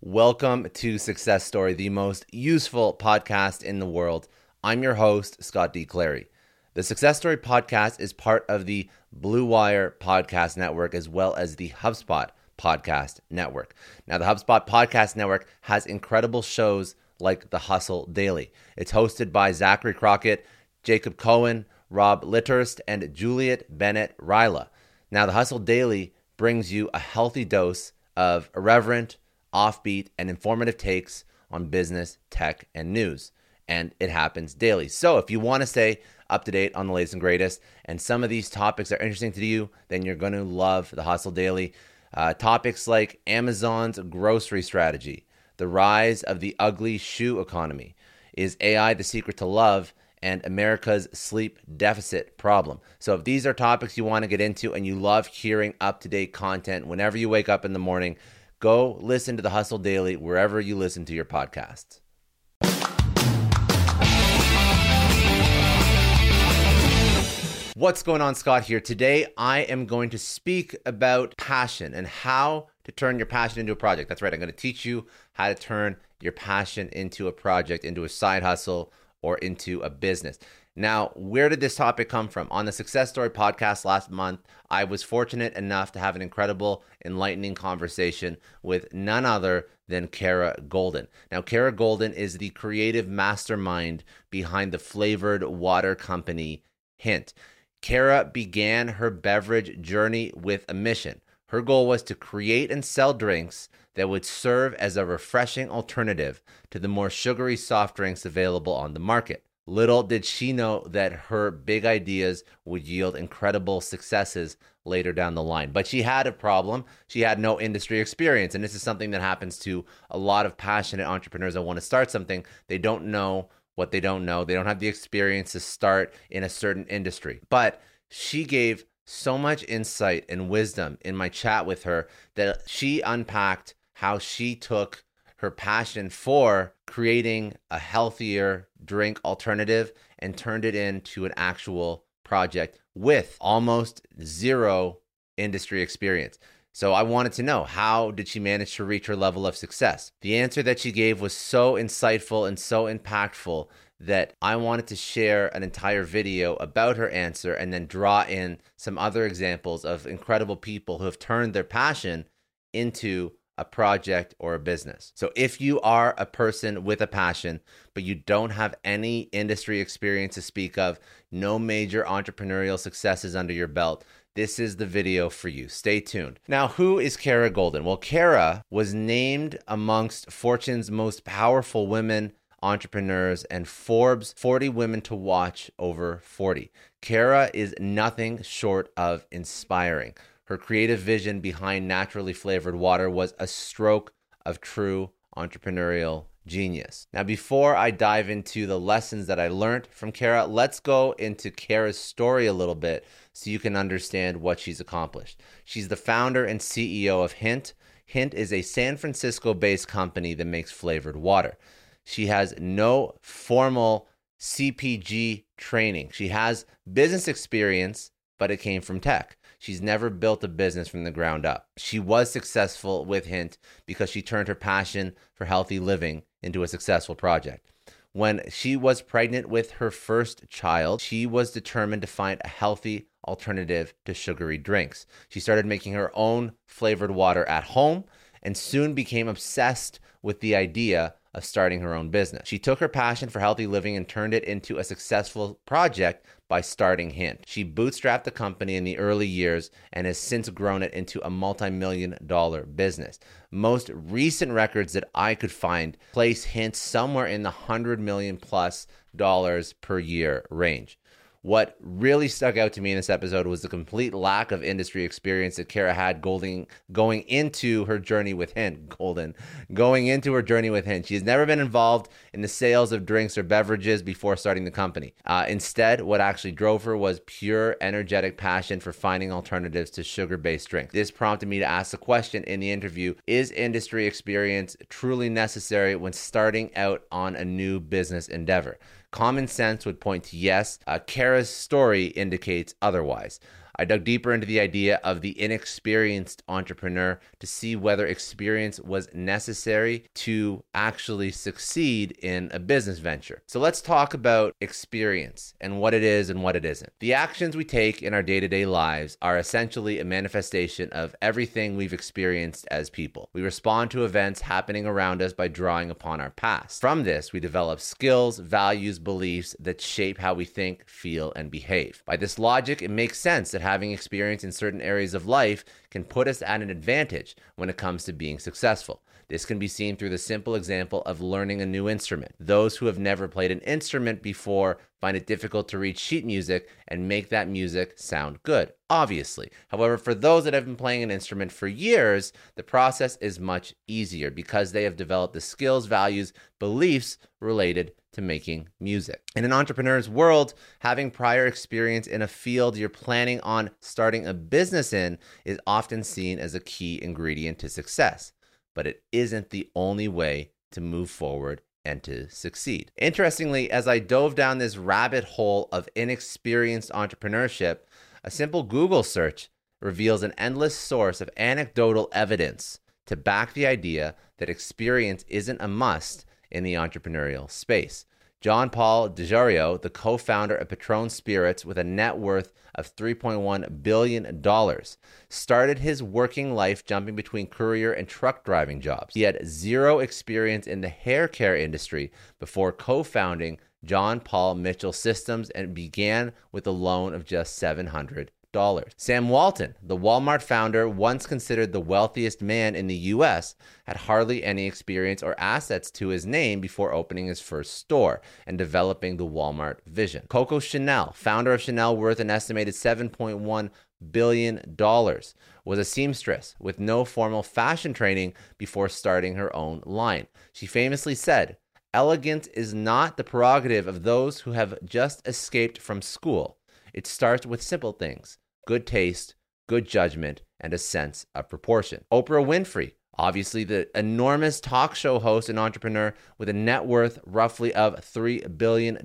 Welcome to Success Story, the most useful podcast in the world. I'm your host, Scott D. Clary. The Success Story podcast is part of the Blue Wire Podcast Network as well as the HubSpot Podcast Network. Now, the HubSpot Podcast Network has incredible shows like The Hustle Daily. It's hosted by Zachary Crockett, Jacob Cohen, Rob Litterst, and Juliet Bennett Rylah. Now, The Hustle Daily brings you a healthy dose of irreverent, offbeat, and informative takes on business, tech, and news. And it happens daily. So if you want to stay up to date on the latest and greatest, and some of these topics are interesting to you, then you're going to love the Hustle Daily. Uh, topics like Amazon's grocery strategy, the rise of the ugly shoe economy, is AI the secret to love, and America's sleep deficit problem. So, if these are topics you want to get into and you love hearing up to date content whenever you wake up in the morning, go listen to the Hustle Daily wherever you listen to your podcasts. What's going on, Scott here? Today, I am going to speak about passion and how to turn your passion into a project. That's right, I'm going to teach you how to turn your passion into a project, into a side hustle, or into a business. Now, where did this topic come from? On the Success Story podcast last month, I was fortunate enough to have an incredible, enlightening conversation with none other than Kara Goldin. Now, Kara Goldin is the creative mastermind behind the flavored water company Hint. Kara began her beverage journey with a mission. Her goal was to create and sell drinks that would serve as a refreshing alternative to the more sugary soft drinks available on the market. Little did she know that her big ideas would yield incredible successes later down the line. But she had a problem. She had no industry experience. And this is something that happens to a lot of passionate entrepreneurs that want to start something. They don't know what they don't know. They don't have the experience to start in a certain industry. But she gave so much insight and wisdom in my chat with her that she unpacked how she took her passion for creating a healthier drink alternative and turned it into an actual project with almost zero industry experience. So I wanted to know how did she manage to reach her level of success? The answer that she gave was so insightful and so impactful that I wanted to share an entire video about her answer and then draw in some other examples of incredible people who have turned their passion into a project or a business. So if you are a person with a passion, but you don't have any industry experience to speak of, no major entrepreneurial successes under your belt, this is the video for you. Stay tuned. Now, who is Kara Goldin? Well, Kara was named amongst Fortune's most powerful women entrepreneurs and Forbes 40 women to watch over 40. Kara is nothing short of inspiring. Her creative vision behind naturally flavored water was a stroke of true entrepreneurial genius. Now, before I dive into the lessons that I learned from Kara, let's go into Kara's story a little bit so you can understand what she's accomplished. She's the founder and CEO of Hint. Hint is a San Francisco based company that makes flavored water. She has no formal CPG training. She has business experience but it came from tech. She's never built a business from the ground up. She was successful with Hint because she turned her passion for healthy living into a successful project. When she was pregnant with her first child, she was determined to find a healthy alternative to sugary drinks. She started making her own flavored water at home and soon became obsessed with the idea of starting her own business. She took her passion for healthy living and turned it into a successful project by starting Hint. She bootstrapped the company in the early years and has since grown it into a multi million dollar business. Most recent records that I could find place Hint somewhere in the 100 million plus dollars per year range. What really stuck out to me in this episode was the complete lack of industry experience that Kara had going, going into her journey with Hint. Goldin, going into her journey with Hint. She has never been involved in the sales of drinks or beverages before starting the company. Uh, instead, what actually drove her was pure energetic passion for finding alternatives to sugar based drinks. This prompted me to ask the question in the interview Is industry experience truly necessary when starting out on a new business endeavor? Common sense would point to yes. Uh, Kara's story indicates otherwise. I dug deeper into the idea of the inexperienced entrepreneur to see whether experience was necessary to actually succeed in a business venture. So let's talk about experience and what it is and what it isn't. The actions we take in our day to day lives are essentially a manifestation of everything we've experienced as people. We respond to events happening around us by drawing upon our past. From this, we develop skills, values, beliefs that shape how we think, feel, and behave. By this logic, it makes sense that having experience in certain areas of life can put us at an advantage when it comes to being successful. This can be seen through the simple example of learning a new instrument. Those who have never played an instrument before find it difficult to read sheet music and make that music sound good, obviously. However, for those that have been playing an instrument for years, the process is much easier because they have developed the skills, values, beliefs related to making music. In an entrepreneur's world, having prior experience in a field you're planning on starting a business in is often seen as a key ingredient to success, but it isn't the only way to move forward and to succeed. Interestingly, as I dove down this rabbit hole of inexperienced entrepreneurship, a simple Google search reveals an endless source of anecdotal evidence to back the idea that experience isn't a must in the entrepreneurial space. John Paul DeJoria, the co founder of Patron Spirits with a net worth of $3.1 billion, started his working life jumping between courier and truck driving jobs. He had zero experience in the hair care industry before co founding John Paul Mitchell Systems and began with a loan of just 700 dollars. Sam Walton, the Walmart founder, once considered the wealthiest man in the US, had hardly any experience or assets to his name before opening his first store and developing the Walmart vision. Coco Chanel, founder of Chanel worth an estimated 7.1 billion dollars, was a seamstress with no formal fashion training before starting her own line. She famously said, Elegance is not the prerogative of those who have just escaped from school. It starts with simple things good taste, good judgment, and a sense of proportion. Oprah Winfrey, obviously the enormous talk show host and entrepreneur with a net worth roughly of $3 billion,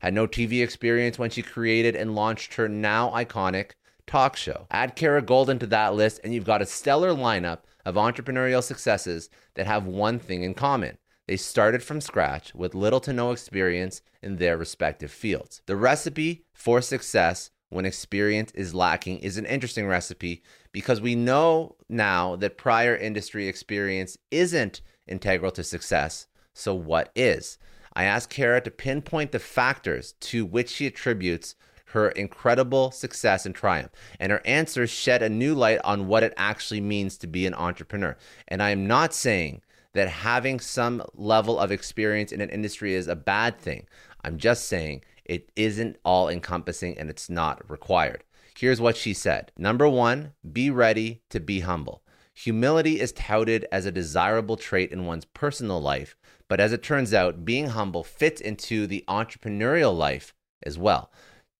had no TV experience when she created and launched her now iconic talk show. Add Kara Goldin to that list, and you've got a stellar lineup of entrepreneurial successes that have one thing in common. They started from scratch with little to no experience in their respective fields. The recipe for success when experience is lacking is an interesting recipe because we know now that prior industry experience isn't integral to success. So, what is? I asked Kara to pinpoint the factors to which she attributes her incredible success and triumph. And her answers shed a new light on what it actually means to be an entrepreneur. And I am not saying that having some level of experience in an industry is a bad thing. I'm just saying it isn't all encompassing and it's not required. Here's what she said Number one, be ready to be humble. Humility is touted as a desirable trait in one's personal life, but as it turns out, being humble fits into the entrepreneurial life as well.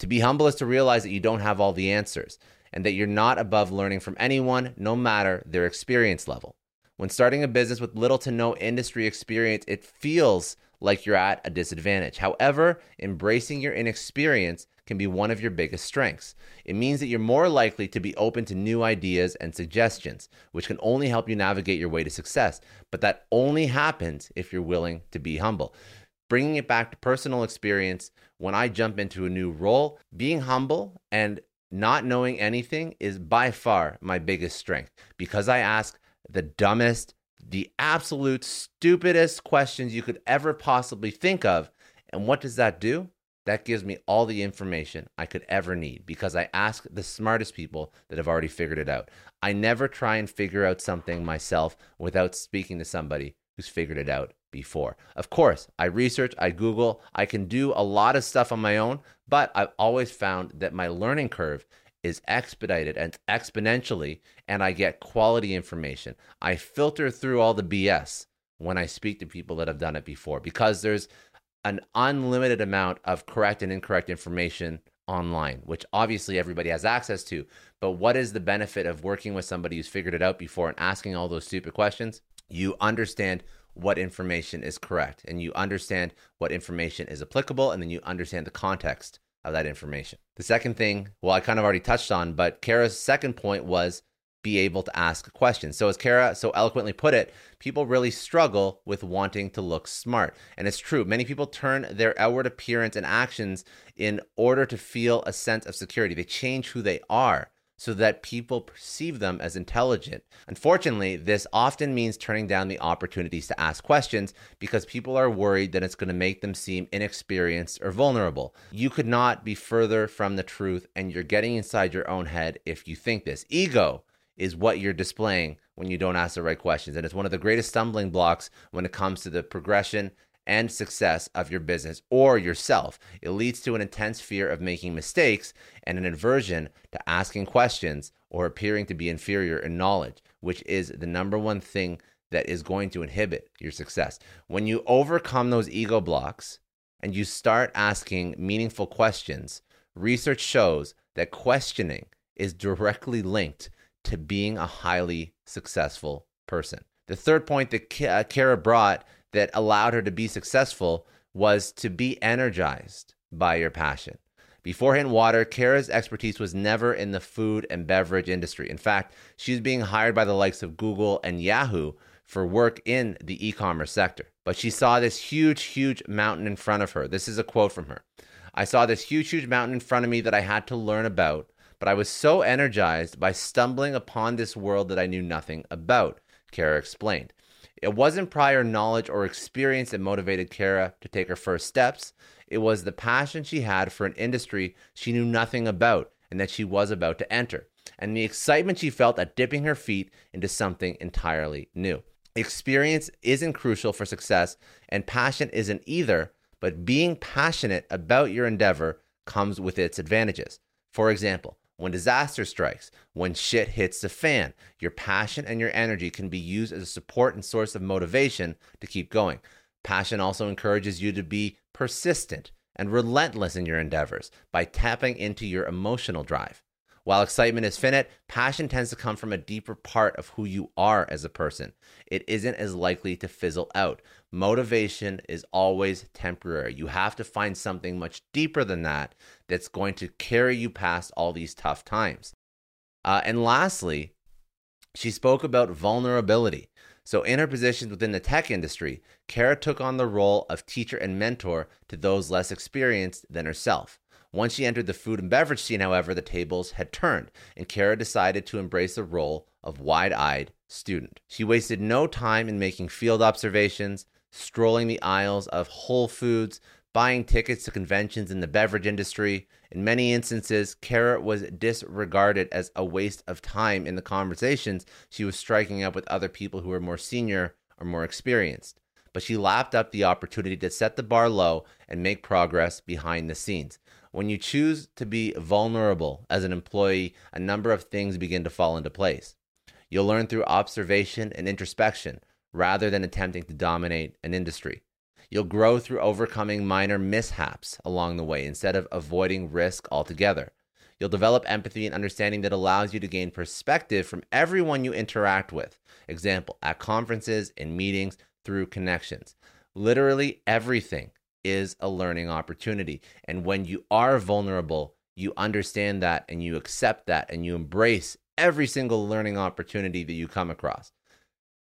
To be humble is to realize that you don't have all the answers and that you're not above learning from anyone, no matter their experience level. When starting a business with little to no industry experience, it feels like you're at a disadvantage. However, embracing your inexperience can be one of your biggest strengths. It means that you're more likely to be open to new ideas and suggestions, which can only help you navigate your way to success. But that only happens if you're willing to be humble. Bringing it back to personal experience, when I jump into a new role, being humble and not knowing anything is by far my biggest strength because I ask the dumbest, the absolute stupidest questions you could ever possibly think of. And what does that do? That gives me all the information I could ever need because I ask the smartest people that have already figured it out. I never try and figure out something myself without speaking to somebody who's figured it out before. Of course, I research, I Google, I can do a lot of stuff on my own, but I've always found that my learning curve is expedited and exponentially, and I get quality information. I filter through all the BS when I speak to people that have done it before because there's an unlimited amount of correct and incorrect information online, which obviously everybody has access to. But what is the benefit of working with somebody who's figured it out before and asking all those stupid questions? You understand what information is correct and you understand what information is applicable and then you understand the context of that information. The second thing, well, I kind of already touched on, but Kara's second point was be able to ask questions. So, as Kara so eloquently put it, people really struggle with wanting to look smart. And it's true. Many people turn their outward appearance and actions in order to feel a sense of security. They change who they are so that people perceive them as intelligent. Unfortunately, this often means turning down the opportunities to ask questions because people are worried that it's going to make them seem inexperienced or vulnerable. You could not be further from the truth, and you're getting inside your own head if you think this. Ego is what you're displaying when you don't ask the right questions. And it's one of the greatest stumbling blocks when it comes to the progression and success of your business or yourself. It leads to an intense fear of making mistakes and an aversion to asking questions or appearing to be inferior in knowledge, which is the number one thing that is going to inhibit your success. When you overcome those ego blocks and you start asking meaningful questions, research shows that questioning is directly linked to being a highly successful person. The third point that uh, Kara brought that allowed her to be successful was to be energized by your passion. Beforehand Water, Kara's expertise was never in the food and beverage industry. In fact, she was being hired by the likes of Google and Yahoo for work in the e commerce sector. But she saw this huge, huge mountain in front of her. This is a quote from her I saw this huge, huge mountain in front of me that I had to learn about, but I was so energized by stumbling upon this world that I knew nothing about, Kara explained. It wasn't prior knowledge or experience that motivated Kara to take her first steps. It was the passion she had for an industry she knew nothing about and that she was about to enter, and the excitement she felt at dipping her feet into something entirely new. Experience isn't crucial for success, and passion isn't either, but being passionate about your endeavor comes with its advantages. For example, when disaster strikes, when shit hits the fan, your passion and your energy can be used as a support and source of motivation to keep going. Passion also encourages you to be persistent and relentless in your endeavors by tapping into your emotional drive. While excitement is finite, passion tends to come from a deeper part of who you are as a person. It isn't as likely to fizzle out. Motivation is always temporary. You have to find something much deeper than that that's going to carry you past all these tough times. Uh, and lastly, she spoke about vulnerability. So, in her positions within the tech industry, Kara took on the role of teacher and mentor to those less experienced than herself. Once she entered the food and beverage scene, however, the tables had turned, and Kara decided to embrace the role of wide eyed student. She wasted no time in making field observations, strolling the aisles of Whole Foods, buying tickets to conventions in the beverage industry. In many instances, Kara was disregarded as a waste of time in the conversations she was striking up with other people who were more senior or more experienced. But she lapped up the opportunity to set the bar low and make progress behind the scenes. When you choose to be vulnerable as an employee, a number of things begin to fall into place. You'll learn through observation and introspection rather than attempting to dominate an industry. You'll grow through overcoming minor mishaps along the way instead of avoiding risk altogether. You'll develop empathy and understanding that allows you to gain perspective from everyone you interact with. Example, at conferences, in meetings, through connections. Literally everything is a learning opportunity. And when you are vulnerable, you understand that and you accept that and you embrace every single learning opportunity that you come across.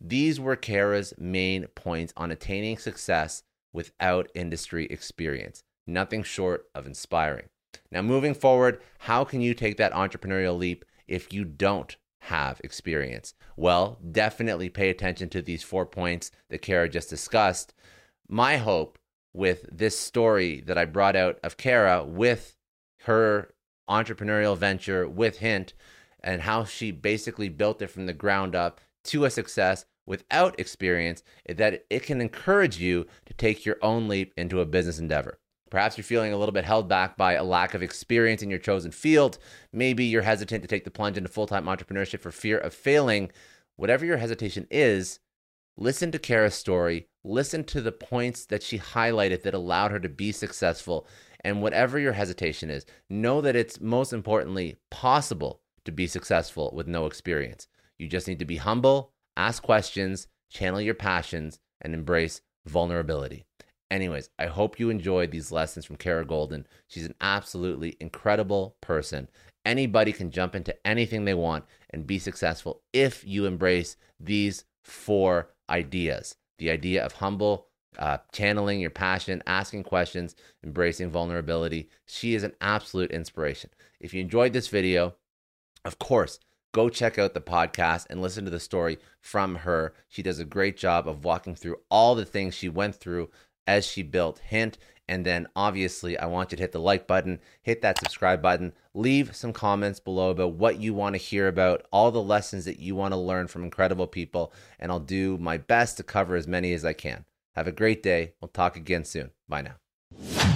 These were Kara's main points on attaining success without industry experience. Nothing short of inspiring. Now, moving forward, how can you take that entrepreneurial leap if you don't have experience? Well, definitely pay attention to these four points that Kara just discussed. My hope with this story that I brought out of Kara with her entrepreneurial venture with Hint and how she basically built it from the ground up to a success without experience, that it can encourage you to take your own leap into a business endeavor. Perhaps you're feeling a little bit held back by a lack of experience in your chosen field. Maybe you're hesitant to take the plunge into full time entrepreneurship for fear of failing. Whatever your hesitation is, listen to Kara's story. Listen to the points that she highlighted that allowed her to be successful. And whatever your hesitation is, know that it's most importantly possible to be successful with no experience. You just need to be humble, ask questions, channel your passions, and embrace vulnerability. Anyways, I hope you enjoyed these lessons from Kara Goldin. She's an absolutely incredible person. Anybody can jump into anything they want and be successful if you embrace these four ideas the idea of humble, uh, channeling your passion, asking questions, embracing vulnerability. She is an absolute inspiration. If you enjoyed this video, of course, go check out the podcast and listen to the story from her. She does a great job of walking through all the things she went through as she built Hint. And then obviously, I want you to hit the like button, hit that subscribe button, leave some comments below about what you want to hear about, all the lessons that you want to learn from incredible people. And I'll do my best to cover as many as I can. Have a great day. We'll talk again soon. Bye now.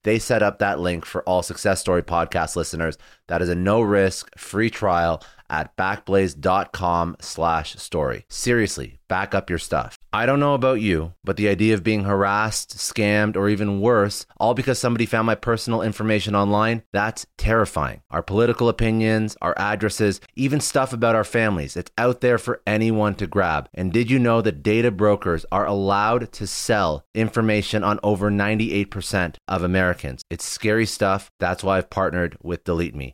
They set up that link for all Success Story podcast listeners. That is a no risk free trial at backblaze.com slash story. Seriously, back up your stuff. I don't know about you, but the idea of being harassed, scammed, or even worse, all because somebody found my personal information online, that's terrifying. Our political opinions, our addresses, even stuff about our families, it's out there for anyone to grab. And did you know that data brokers are allowed to sell information on over 98% of Americans? It's scary stuff. That's why I've partnered with Delete Me.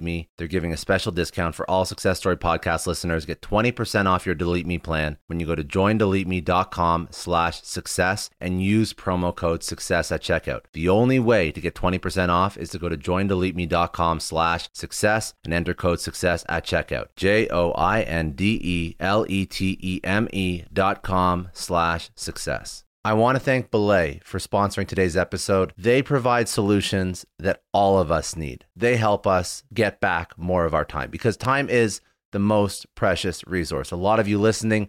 Me. They're giving a special discount for all Success Story podcast listeners. Get 20% off your Delete Me plan when you go to joindeleteme.com slash success and use promo code success at checkout. The only way to get 20% off is to go to joindeleteme.com slash success and enter code success at checkout. J-O-I-N-D-E-L-E-T-E-M-E dot com slash success. I want to thank Belay for sponsoring today's episode. They provide solutions that all of us need. They help us get back more of our time because time is the most precious resource. A lot of you listening